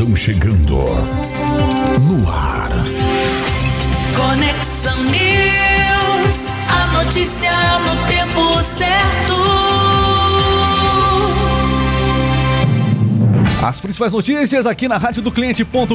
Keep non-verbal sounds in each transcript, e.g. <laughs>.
estão chegando no ar. Conexão News, a notícia no tempo certo. As principais notícias aqui na rádio do cliente.com.br,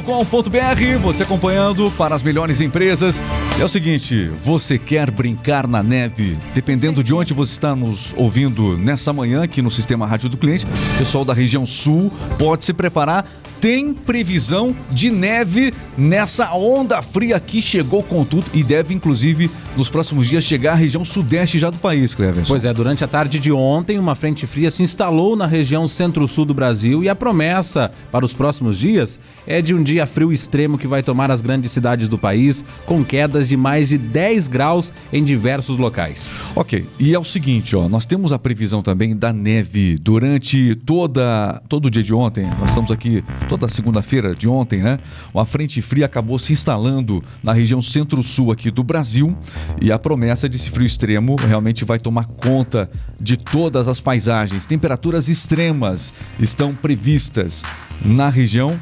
você acompanhando para as melhores empresas. É o seguinte, você quer brincar na neve? Dependendo de onde você está nos ouvindo nessa manhã aqui no sistema Rádio do Cliente, pessoal da região sul pode se preparar tem previsão de neve nessa onda fria que chegou com tudo e deve, inclusive, nos próximos dias chegar à região sudeste já do país, Cleverson. Pois é, durante a tarde de ontem, uma frente fria se instalou na região centro-sul do Brasil e a promessa para os próximos dias é de um dia frio extremo que vai tomar as grandes cidades do país, com quedas de mais de 10 graus em diversos locais. Ok, e é o seguinte, ó, nós temos a previsão também da neve durante toda todo o dia de ontem. Nós estamos aqui toda segunda-feira de ontem, né? Uma frente fria acabou se instalando na região centro-sul aqui do Brasil e a promessa desse frio extremo realmente vai tomar conta de todas as paisagens. Temperaturas extremas estão previstas na região,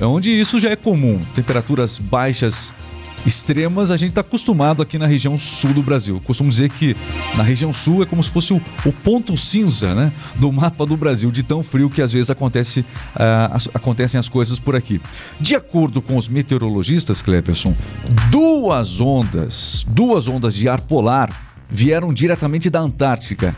onde isso já é comum. Temperaturas baixas extremas a gente está acostumado aqui na região sul do Brasil. Costumo dizer que na região sul é como se fosse o, o ponto cinza né, do mapa do Brasil, de tão frio que às vezes acontece, uh, acontecem as coisas por aqui. De acordo com os meteorologistas, Cleperson, duas ondas, duas ondas de ar polar vieram diretamente da Antártica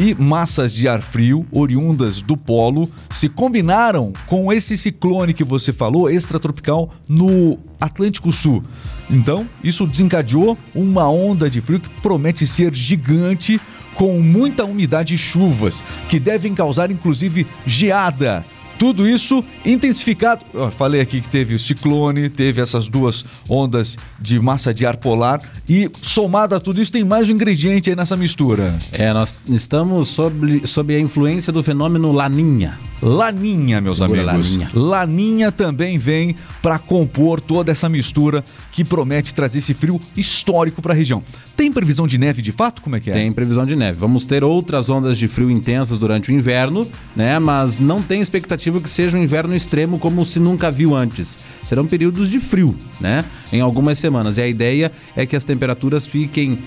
e massas de ar frio oriundas do polo se combinaram com esse ciclone que você falou, extratropical, no Atlântico Sul. Então, isso desencadeou uma onda de frio que promete ser gigante, com muita umidade e chuvas, que devem causar inclusive geada tudo isso intensificado. Eu falei aqui que teve o ciclone, teve essas duas ondas de massa de ar polar e somado a tudo isso tem mais um ingrediente aí nessa mistura. É, nós estamos sob, sob a influência do fenômeno Laninha. Laninha, meus Segura amigos. Laninha. Laninha também vem para compor toda essa mistura que promete trazer esse frio histórico para a região. Tem previsão de neve de fato? Como é que é? Tem previsão de neve. Vamos ter outras ondas de frio intensas durante o inverno, né? Mas não tem expectativa que seja um inverno extremo como se nunca viu antes. Serão períodos de frio, né? Em algumas semanas. E a ideia é que as temperaturas fiquem.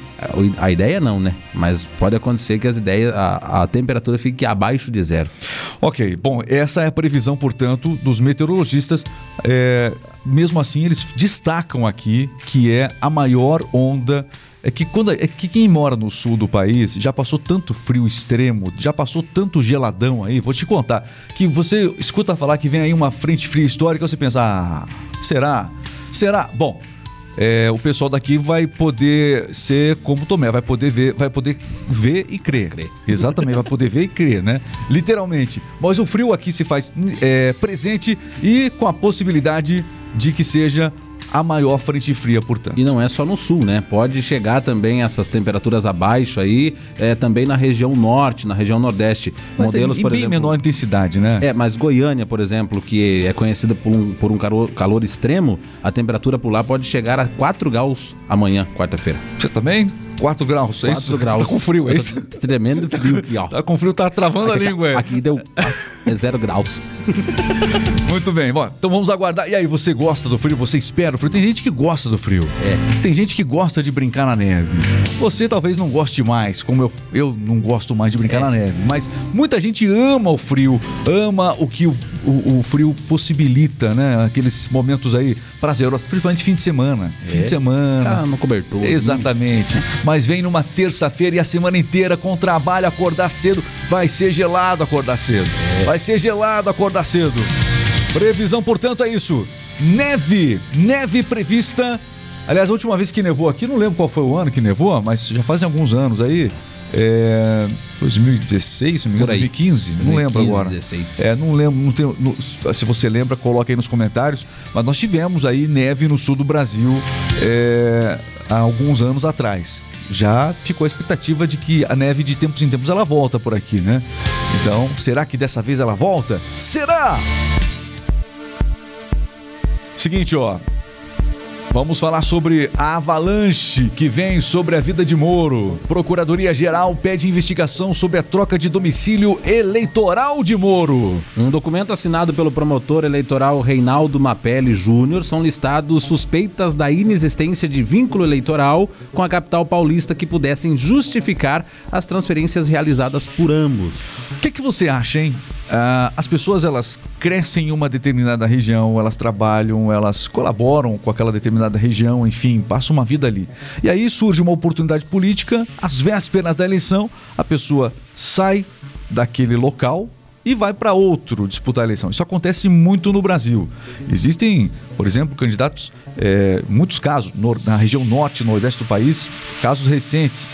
A ideia não, né? Mas pode acontecer que as ideias, a, a temperatura fique abaixo de zero. Ok, bom, essa é a previsão, portanto, dos meteorologistas. É, mesmo assim, eles destacam aqui que é a maior onda é que quando é que quem mora no sul do país já passou tanto frio extremo, já passou tanto geladão aí, vou te contar, que você escuta falar que vem aí uma frente fria histórica, você pensa, ah, será? Será? Bom, é, o pessoal daqui vai poder ser como Tomé, vai poder ver, vai poder ver e crer. crer. Exatamente, vai poder ver e crer, né? Literalmente. Mas o frio aqui se faz é, presente e com a possibilidade de que seja a maior frente fria, portanto. E não é só no sul, né? Pode chegar também essas temperaturas abaixo aí, é, também na região norte, na região nordeste. Mas Modelos, é, por bem exemplo. menor intensidade, né? É, mas Goiânia, por exemplo, que é conhecida por um, por um calor, calor extremo, a temperatura por lá pode chegar a 4 graus amanhã, quarta-feira. Você também? 4 graus, 4 é isso? <laughs> graus. Tá com frio, é isso? Tremendo frio aqui, ó. Tá com frio, tá travando aqui, a língua. Tá, aqui deu <laughs> é zero graus. <laughs> Muito bem, bom, então vamos aguardar. E aí, você gosta do frio? Você espera o frio? Tem gente que gosta do frio. É. Tem gente que gosta de brincar na neve. Você talvez não goste mais, como eu, eu não gosto mais de brincar é. na neve. Mas muita gente ama o frio, ama o que o, o, o frio possibilita, né? Aqueles momentos aí prazerosos, principalmente fim de semana. É. Fim de semana. Tá no cobertor. Exatamente. Mas vem numa terça-feira e a semana inteira com trabalho, acordar cedo. Vai ser gelado acordar cedo. É. Vai ser gelado acordar cedo. Previsão, portanto, é isso. Neve, neve prevista. Aliás, a última vez que nevou aqui, não lembro qual foi o ano que nevou, mas já fazem alguns anos aí. É, 2016, se não me engano, 2015, 2015, não lembro agora. 16. É, não lembro, não tenho, não, se você lembra, coloque aí nos comentários. Mas nós tivemos aí neve no sul do Brasil é, há alguns anos atrás. Já ficou a expectativa de que a neve de tempos em tempos ela volta por aqui, né? Então, será que dessa vez ela volta? Será? Seguinte, ó. Vamos falar sobre a avalanche que vem sobre a vida de Moro. Procuradoria-Geral pede investigação sobre a troca de domicílio eleitoral de Moro. Um documento assinado pelo promotor eleitoral Reinaldo Mapelli Júnior são listados suspeitas da inexistência de vínculo eleitoral com a capital paulista que pudessem justificar as transferências realizadas por ambos. O que, que você acha, hein? Ah, as pessoas elas crescem em uma determinada região, elas trabalham, elas colaboram com aquela determinada região, enfim, passam uma vida ali. E aí surge uma oportunidade política, às vésperas da eleição, a pessoa sai daquele local e vai para outro disputar a eleição. Isso acontece muito no Brasil. Existem, por exemplo, candidatos, é, muitos casos no- na região norte e nordeste do país, casos recentes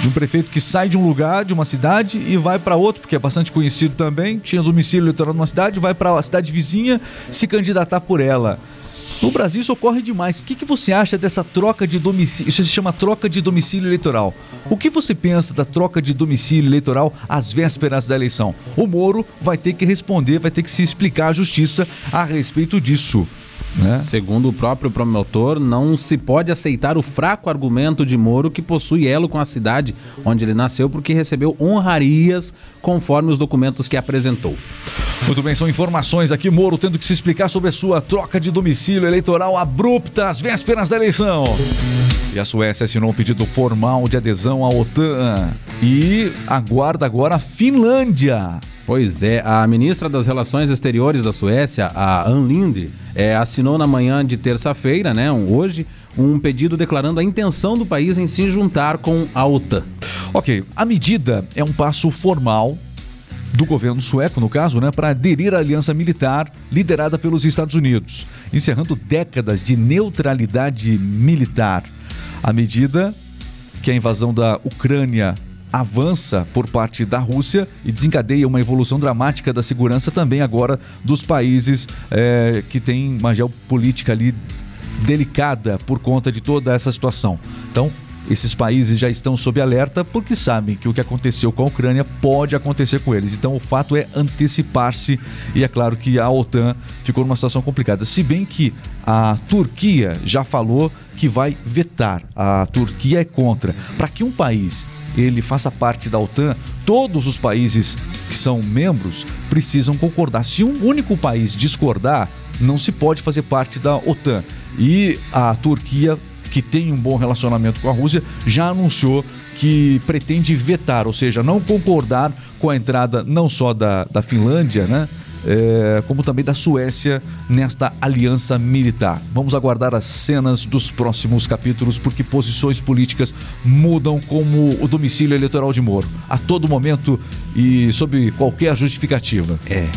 de um prefeito que sai de um lugar, de uma cidade e vai para outro, porque é bastante conhecido também, tinha domicílio eleitoral numa cidade, vai para a cidade vizinha se candidatar por ela. No Brasil isso ocorre demais. O que, que você acha dessa troca de domicílio? Isso se chama troca de domicílio eleitoral. O que você pensa da troca de domicílio eleitoral às vésperas da eleição? O Moro vai ter que responder, vai ter que se explicar à justiça a respeito disso. Né? Segundo o próprio promotor, não se pode aceitar o fraco argumento de Moro que possui elo com a cidade onde ele nasceu porque recebeu honrarias conforme os documentos que apresentou. Muito bem, são informações aqui. Moro tendo que se explicar sobre a sua troca de domicílio eleitoral abrupta às vésperas da eleição. E a Suécia assinou um pedido formal de adesão à OTAN. E aguarda agora a Finlândia. Pois é, a ministra das Relações Exteriores da Suécia, a Ann Linde, é, assinou na manhã de terça-feira, né, um- hoje, um pedido declarando a intenção do país em se juntar com a OTAN. Ok, a medida é um passo formal do governo sueco, no caso, né, para aderir à aliança militar liderada pelos Estados Unidos, encerrando décadas de neutralidade militar. A medida que a invasão da Ucrânia avança por parte da Rússia e desencadeia uma evolução dramática da segurança também agora dos países eh, que têm uma geopolítica ali delicada por conta de toda essa situação. Então, esses países já estão sob alerta porque sabem que o que aconteceu com a Ucrânia pode acontecer com eles. Então, o fato é antecipar-se e é claro que a OTAN ficou numa situação complicada. Se bem que a Turquia já falou que vai vetar. A Turquia é contra. Para que um país ele faça parte da OTAN, todos os países que são membros precisam concordar. Se um único país discordar, não se pode fazer parte da OTAN. E a Turquia, que tem um bom relacionamento com a Rússia, já anunciou que pretende vetar, ou seja, não concordar com a entrada não só da, da Finlândia, né? é, como também da Suécia nesta aliança militar. Vamos aguardar as cenas dos próximos capítulos, porque posições políticas mudam como o domicílio eleitoral de Moro, a todo momento e sob qualquer justificativa. É.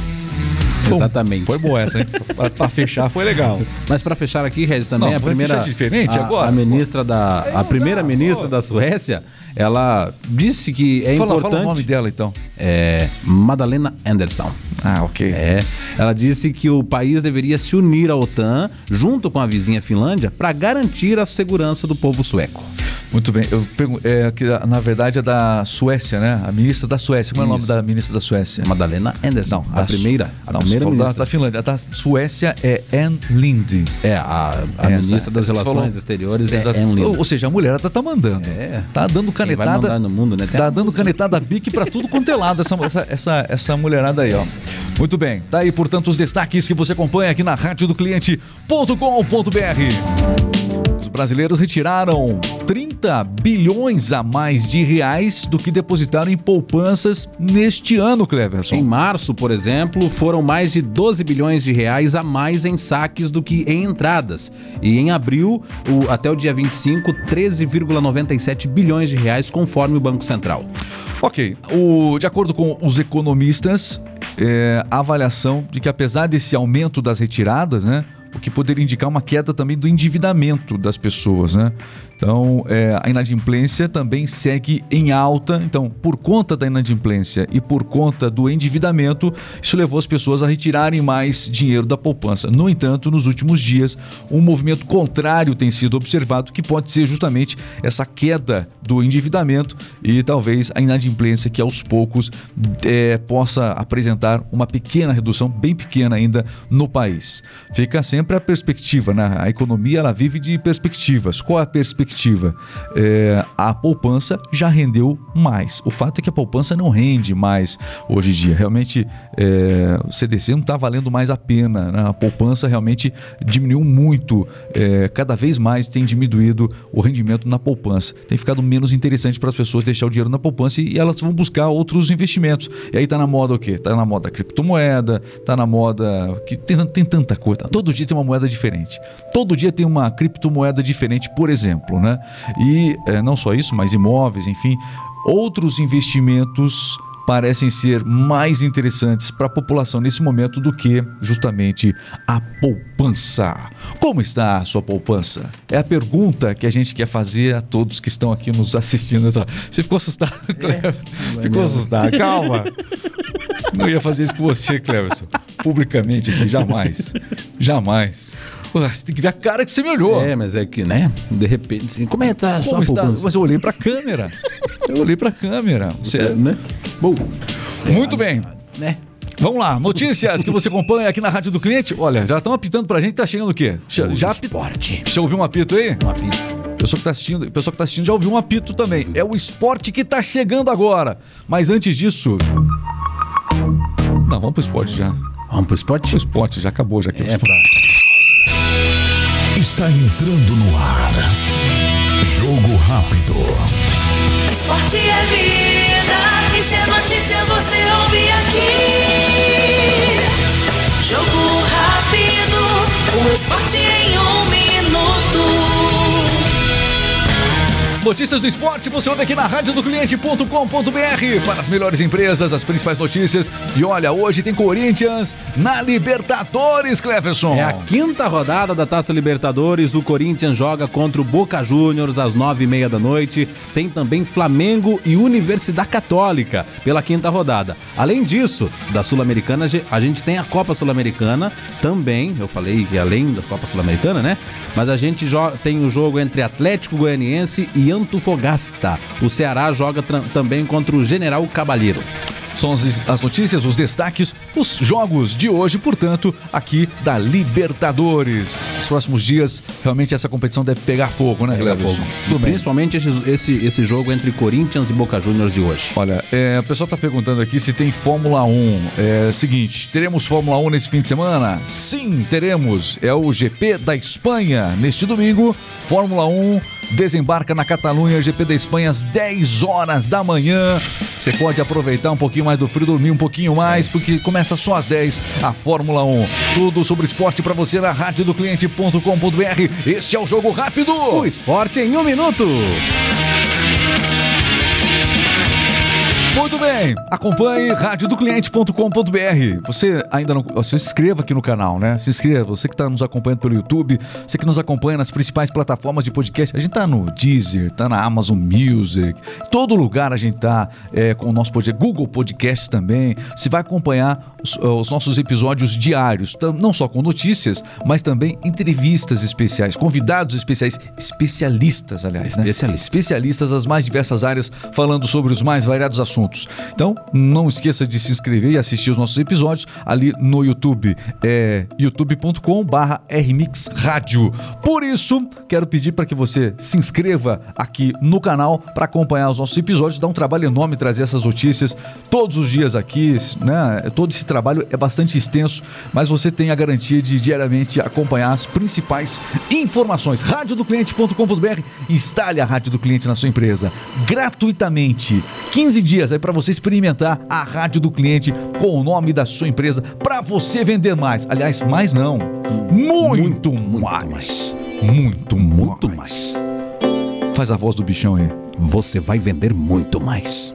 Exatamente. Foi boa essa, hein? Pra, pra fechar foi legal. Mas para fechar aqui, Regis, também Não, a primeira diferente a, agora? a ministra da a primeira ministra da Suécia, ela disse que é fala, importante fala o nome dela então. é Madalena Anderson. Ah, ok. É, ela disse que o país deveria se unir à OTAN junto com a vizinha Finlândia para garantir a segurança do povo sueco. Muito bem. Eu pergun- é, que, na verdade é da Suécia, né? A ministra da Suécia. Como é o nome da ministra da Suécia? Madalena Anderson, a da primeira, a não, primeira falou da, ministra. da Finlândia. A da Suécia é Ann Linde. É, a, a Essa, ministra das Relações falou. Exteriores Exato. é Ann Linde. Ou, ou seja, a mulher tá, tá mandando. É. Tá dando canetada. no mundo, né? Tem Tá a dando canetada bique pra tudo quanto é lado, essa, essa, essa, essa mulherada aí, ó. Muito bem. Tá aí, portanto, os destaques que você acompanha aqui na rádio do cliente.com.br. Os brasileiros retiraram 30 bilhões a mais de reais do que depositaram em poupanças neste ano, Cleverson. Em março, por exemplo, foram mais de 12 bilhões de reais a mais em saques do que em entradas. E em abril, o- até o dia 25, 13,97 bilhões de reais, conforme o Banco Central. Ok, o- de acordo com os economistas, é, a avaliação de que apesar desse aumento das retiradas, né, o que poderia indicar uma queda também do endividamento das pessoas, né? Então, é, a inadimplência também segue em alta. Então, por conta da inadimplência e por conta do endividamento, isso levou as pessoas a retirarem mais dinheiro da poupança. No entanto, nos últimos dias, um movimento contrário tem sido observado, que pode ser justamente essa queda do endividamento e talvez a inadimplência que aos poucos é, possa apresentar uma pequena redução, bem pequena ainda, no país. Fica sempre a perspectiva, né? A economia ela vive de perspectivas. Qual é a perspectiva? É, a poupança já rendeu mais. O fato é que a poupança não rende mais hoje em dia. Realmente, é, o CDC não está valendo mais a pena. né? A poupança realmente diminuiu muito. É, cada vez mais tem diminuído o rendimento na poupança. Tem ficado menos interessante para as pessoas deixar o dinheiro na poupança e elas vão buscar outros investimentos. E aí tá na moda o quê? Tá na moda criptomoeda, tá na moda. que tem, tem tanta coisa. Todo dia tem uma moeda diferente. Todo dia tem uma criptomoeda diferente, por exemplo, né? E é, não só isso, mas imóveis, enfim, outros investimentos parecem ser mais interessantes para a população nesse momento do que justamente a poupança. Como está a sua poupança? É a pergunta que a gente quer fazer a todos que estão aqui nos assistindo. Você ficou assustado, Cleber? ficou assustado. Calma. Não ia fazer isso com você, Cleverson. Publicamente aqui, jamais. Jamais. Pô, Você tem que ver a cara que você me olhou. É, mas é que, né? De repente, assim, como é que tá a sua está? poupança? Mas eu olhei para a câmera. Eu olhei para a câmera. Você, Você... né? Bom, Muito bem. né? Vamos lá, notícias que você acompanha aqui na Rádio do Cliente. Olha, já estão apitando pra gente, tá chegando o quê? O já esporte. Você ouviu um apito aí? Um apito. O pessoal que tá assistindo, pessoal que tá assistindo já ouviu um apito também. É o esporte que tá chegando agora. Mas antes disso. Não, vamos pro esporte já. Vamos pro esporte? O esporte já acabou, já que É pra... Está entrando no ar. Jogo rápido. Esporte é vida, e se é notícia você ouve aqui. Jogo rápido, o esporte em um Notícias do esporte você ouve aqui na rádio do cliente.com.br para as melhores empresas, as principais notícias. E olha, hoje tem Corinthians na Libertadores, Cleverson. É a quinta rodada da Taça Libertadores. O Corinthians joga contra o Boca Juniors às nove e meia da noite. Tem também Flamengo e Universidade Católica pela quinta rodada. Além disso, da Sul-Americana, a gente tem a Copa Sul-Americana também. Eu falei que além da Copa Sul-Americana, né? Mas a gente tem o jogo entre Atlético Goianiense e Antofagasta. O Ceará joga também contra o General Cabalheiro. São as, as notícias, os destaques, os jogos de hoje, portanto, aqui da Libertadores. Nos próximos dias, realmente essa competição deve pegar fogo, né, Pega Cleverson? fogo. E principalmente esse, esse, esse jogo entre Corinthians e Boca Juniors de hoje. Olha, é, o pessoal tá perguntando aqui se tem Fórmula 1. É seguinte, teremos Fórmula 1 nesse fim de semana? Sim, teremos. É o GP da Espanha. Neste domingo, Fórmula 1 desembarca na Catalunha, GP da Espanha, às 10 horas da manhã. Você pode aproveitar um pouquinho mais do frio, dormir um pouquinho mais, porque começa só às 10 a Fórmula 1. Tudo sobre esporte para você na rádio do cliente.com.br. Este é o Jogo Rápido. O esporte em um minuto. Muito bem, acompanhe radiodocliente.com.br. Você ainda não. Se inscreva aqui no canal, né? Se inscreva. Você que está nos acompanhando pelo YouTube, você que nos acompanha nas principais plataformas de podcast. A gente tá no Deezer, tá na Amazon Music, todo lugar a gente tá é, com o nosso podcast, Google Podcast também. Você vai acompanhar os, os nossos episódios diários, não só com notícias, mas também entrevistas especiais, convidados especiais, especialistas, aliás, né? Especialistas. especialistas das mais diversas áreas falando sobre os mais variados assuntos. Então, não esqueça de se inscrever e assistir os nossos episódios ali no YouTube, é youtube.com/barra rmixradio. Por isso, quero pedir para que você se inscreva aqui no canal para acompanhar os nossos episódios. Dá um trabalho enorme trazer essas notícias todos os dias aqui, né? Todo esse trabalho é bastante extenso, mas você tem a garantia de diariamente acompanhar as principais informações. Radiodocliente.com.br instale a Rádio do Cliente na sua empresa gratuitamente. 15 dias aí para você experimentar a Rádio do Cliente com o nome da sua empresa para você vender mais. Aliás, mais não. Muito, muito mais. mais. Muito, Muito mais. Faz a voz do bichão aí. Você vai vender muito mais.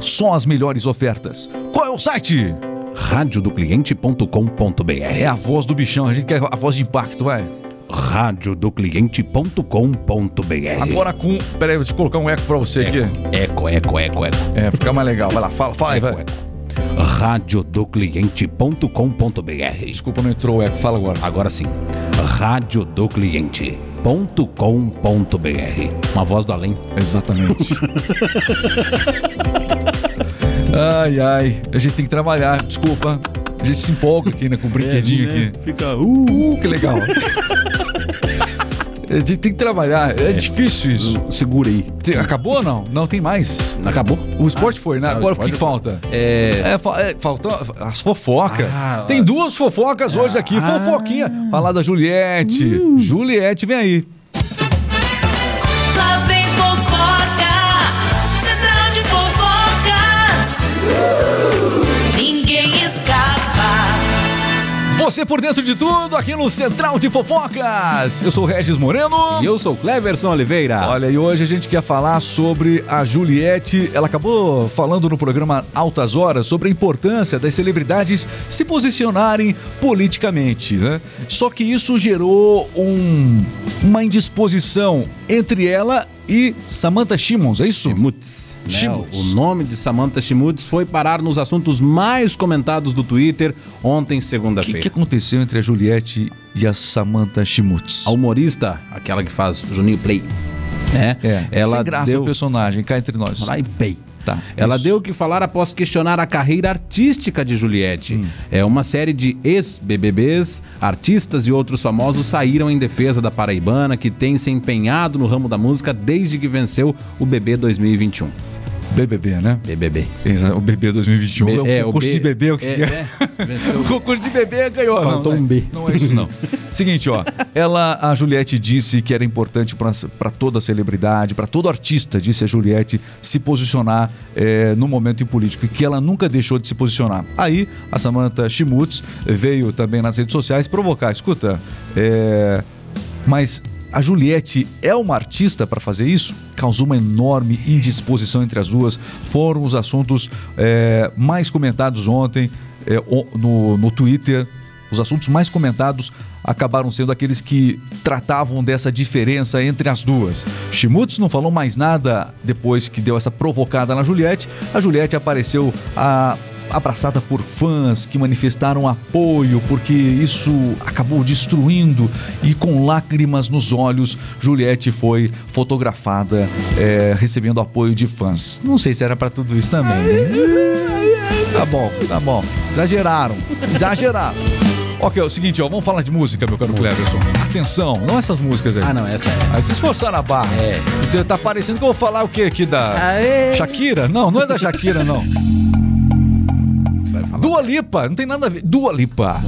Só as melhores ofertas. Qual é o site? radiodocliente.com.br É a voz do bichão. A gente quer a voz de impacto, vai. radiodocliente.com.br. Agora com. Peraí, deixa eu colocar um eco pra você aqui. Eco, eco, eco, eco. É, fica mais legal. Vai lá, fala, fala aí, vai. Eco, eco. radiodocliente.com.br. Desculpa, não entrou o eco, fala agora. Agora sim, radiodocliente.com.br. Uma voz do além. Exatamente. <laughs> ai, ai. A gente tem que trabalhar, desculpa. A gente se empolga aqui, né, com o brinquedinho aqui. Fica. Uh, Uh, que legal. <laughs> A gente tem que trabalhar. É, difícil isso. segura aí. Tem- acabou ou não? Não tem mais. Acabou? O esporte foi, né? Ah, o Agora o que, que falta? É. É, fa- é, faltam as fofocas. Ah, tem duas fofocas hoje aqui. ah. Fofoquinha. Falar da Juliette. Juliette, vem aí. Você por dentro de tudo aqui no Central de Fofocas. Eu sou Regis Moreno. E eu sou Cleverson Oliveira. Olha, e hoje a gente quer falar sobre a Juliette. Ela acabou falando no programa Altas Horas sobre a importância das celebridades se posicionarem politicamente, né? Só que isso gerou um- uma indisposição entre ela e Samantha Shimons, é isso? Shimutz. né? Shimutz. O nome de Samantha Shimutz foi parar nos assuntos mais comentados do Twitter ontem, O que, segunda-feira. que aconteceu entre a Juliette e a Samantha Shimutz? A humorista, aquela que faz Juninho Play, né? É, ela sem graça deu... o personagem, cá entre nós. Lá e Pay. Tá, Ela isso. deu o que falar após questionar a carreira artística de Juliette. Hum. É uma série de ex-BBBs, artistas e outros famosos saíram em defesa da paraibana que tem se empenhado no ramo da música desde que venceu o BB 2021. BBB, né? BBB. O BB 2021 B- é o é, o concurso B- de bebê, o que é, é? é. <laughs> O concurso de bebê ganhou. Faltou não, um B. Não é isso, não. <laughs> Seguinte, ó. Ela, a Juliette disse que era importante para toda celebridade, para todo artista, disse a Juliette, se posicionar eh, no momento em político e que ela nunca deixou de se posicionar. Aí, a Samantha Schmutz veio também nas redes sociais provocar. Escuta, é, mas a Juliette é uma artista para fazer isso? Causou uma enorme indisposição entre as duas. Foram os assuntos é, mais comentados ontem é, no, no Twitter. Os assuntos mais comentados acabaram sendo aqueles que tratavam dessa diferença entre as duas. Schmutz não falou mais nada depois que deu essa provocada na Juliette. A Juliette apareceu a abraçada por fãs que manifestaram apoio, porque isso acabou destruindo e com lágrimas nos olhos, Juliette foi fotografada é, recebendo apoio de fãs. Não sei se era pra tudo isso também. Né? Tá bom, tá bom. Exageraram, exageraram. Ok, é o seguinte, ó, vamos falar de música, meu caro Cleverson. Atenção, não essas músicas aí. Ah, não, essa é. Aí vocês forçaram a barra. É. Tá parecendo que eu vou falar o quê aqui da Aê! Shakira? Não, não é da Shakira, não. Vai falar. Dua Lipa, não tem nada a ver. Dua Lipa.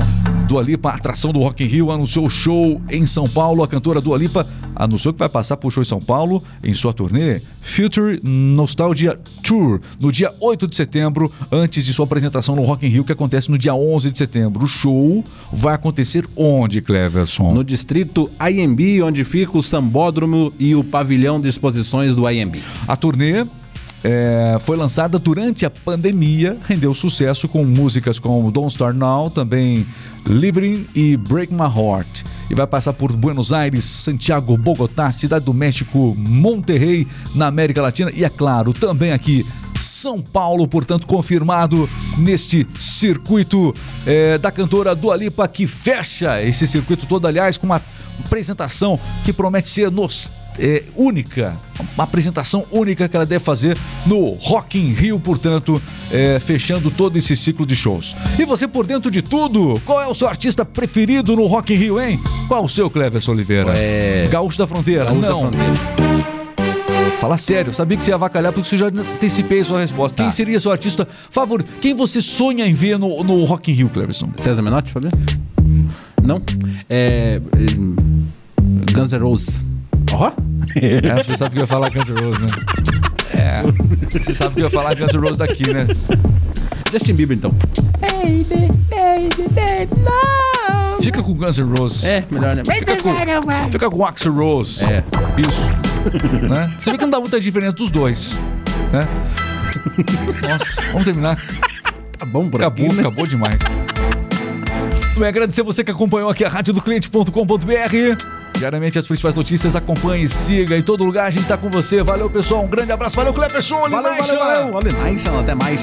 Dua Lipa, atração do Rock in Rio, anunciou o show em São Paulo. A cantora Dua Lipa anunciou que vai passar por show em São Paulo em sua turnê Future Nostalgia Tour no dia 8 de setembro, antes de sua apresentação no Rock in Rio, que acontece no dia 11 de setembro. O show vai acontecer onde, Cleverson? No distrito IMB, onde fica o sambódromo e o pavilhão de exposições do IMB. A turnê é, foi lançada durante a pandemia, rendeu sucesso com músicas como Don't Start Now, também Living e Break My Heart. E vai passar por Buenos Aires, Santiago, Bogotá, Cidade do México, Monterrey, na América Latina e, é claro, também aqui são Paulo, portanto, confirmado neste circuito é, da cantora Dua Lipa, que fecha esse circuito todo, aliás, com uma apresentação que promete ser nos, é, única, uma apresentação única que ela deve fazer no Rock in Rio, portanto, é, fechando todo esse ciclo de shows. E você por dentro de tudo, qual é o seu artista preferido no Rock in Rio, hein? Qual o seu, Cleverson Oliveira? É- Gaúcho da Fronteira? Gaúcho da Não. Fronteira. Fala sério, eu sabia que você ia avacalhar porque você já antecipei a sua resposta. Quem Tá. seria seu artista favorito? Quem você sonha em ver no, no Rock in Rio, Cleverson? César Menotti, Fabiano? Não? É. hum, Guns N' Roses. Ó? É, você sabe que eu ia falar Guns N' Roses, né? É, você sabe que eu ia falar Guns N' Roses daqui, né? Justin Bieber, então. Fica com Guns N' Roses. É, melhor, né? Fica com, fica com Axl Rose. É. Isso. né? Você vê que não dá muita diferença dos dois. Né? Nossa, vamos terminar. Tá bom por Acabou, aqui, né? acabou demais. Também agradecer você que acompanhou aqui a rádio do cliente.com.br. Diariamente as principais notícias, acompanhe, siga em todo lugar, a gente tá com você. Valeu, pessoal, um grande abraço. Valeu, Cleberson, Valeu, valeu, valeu. Olha, mais, até mais.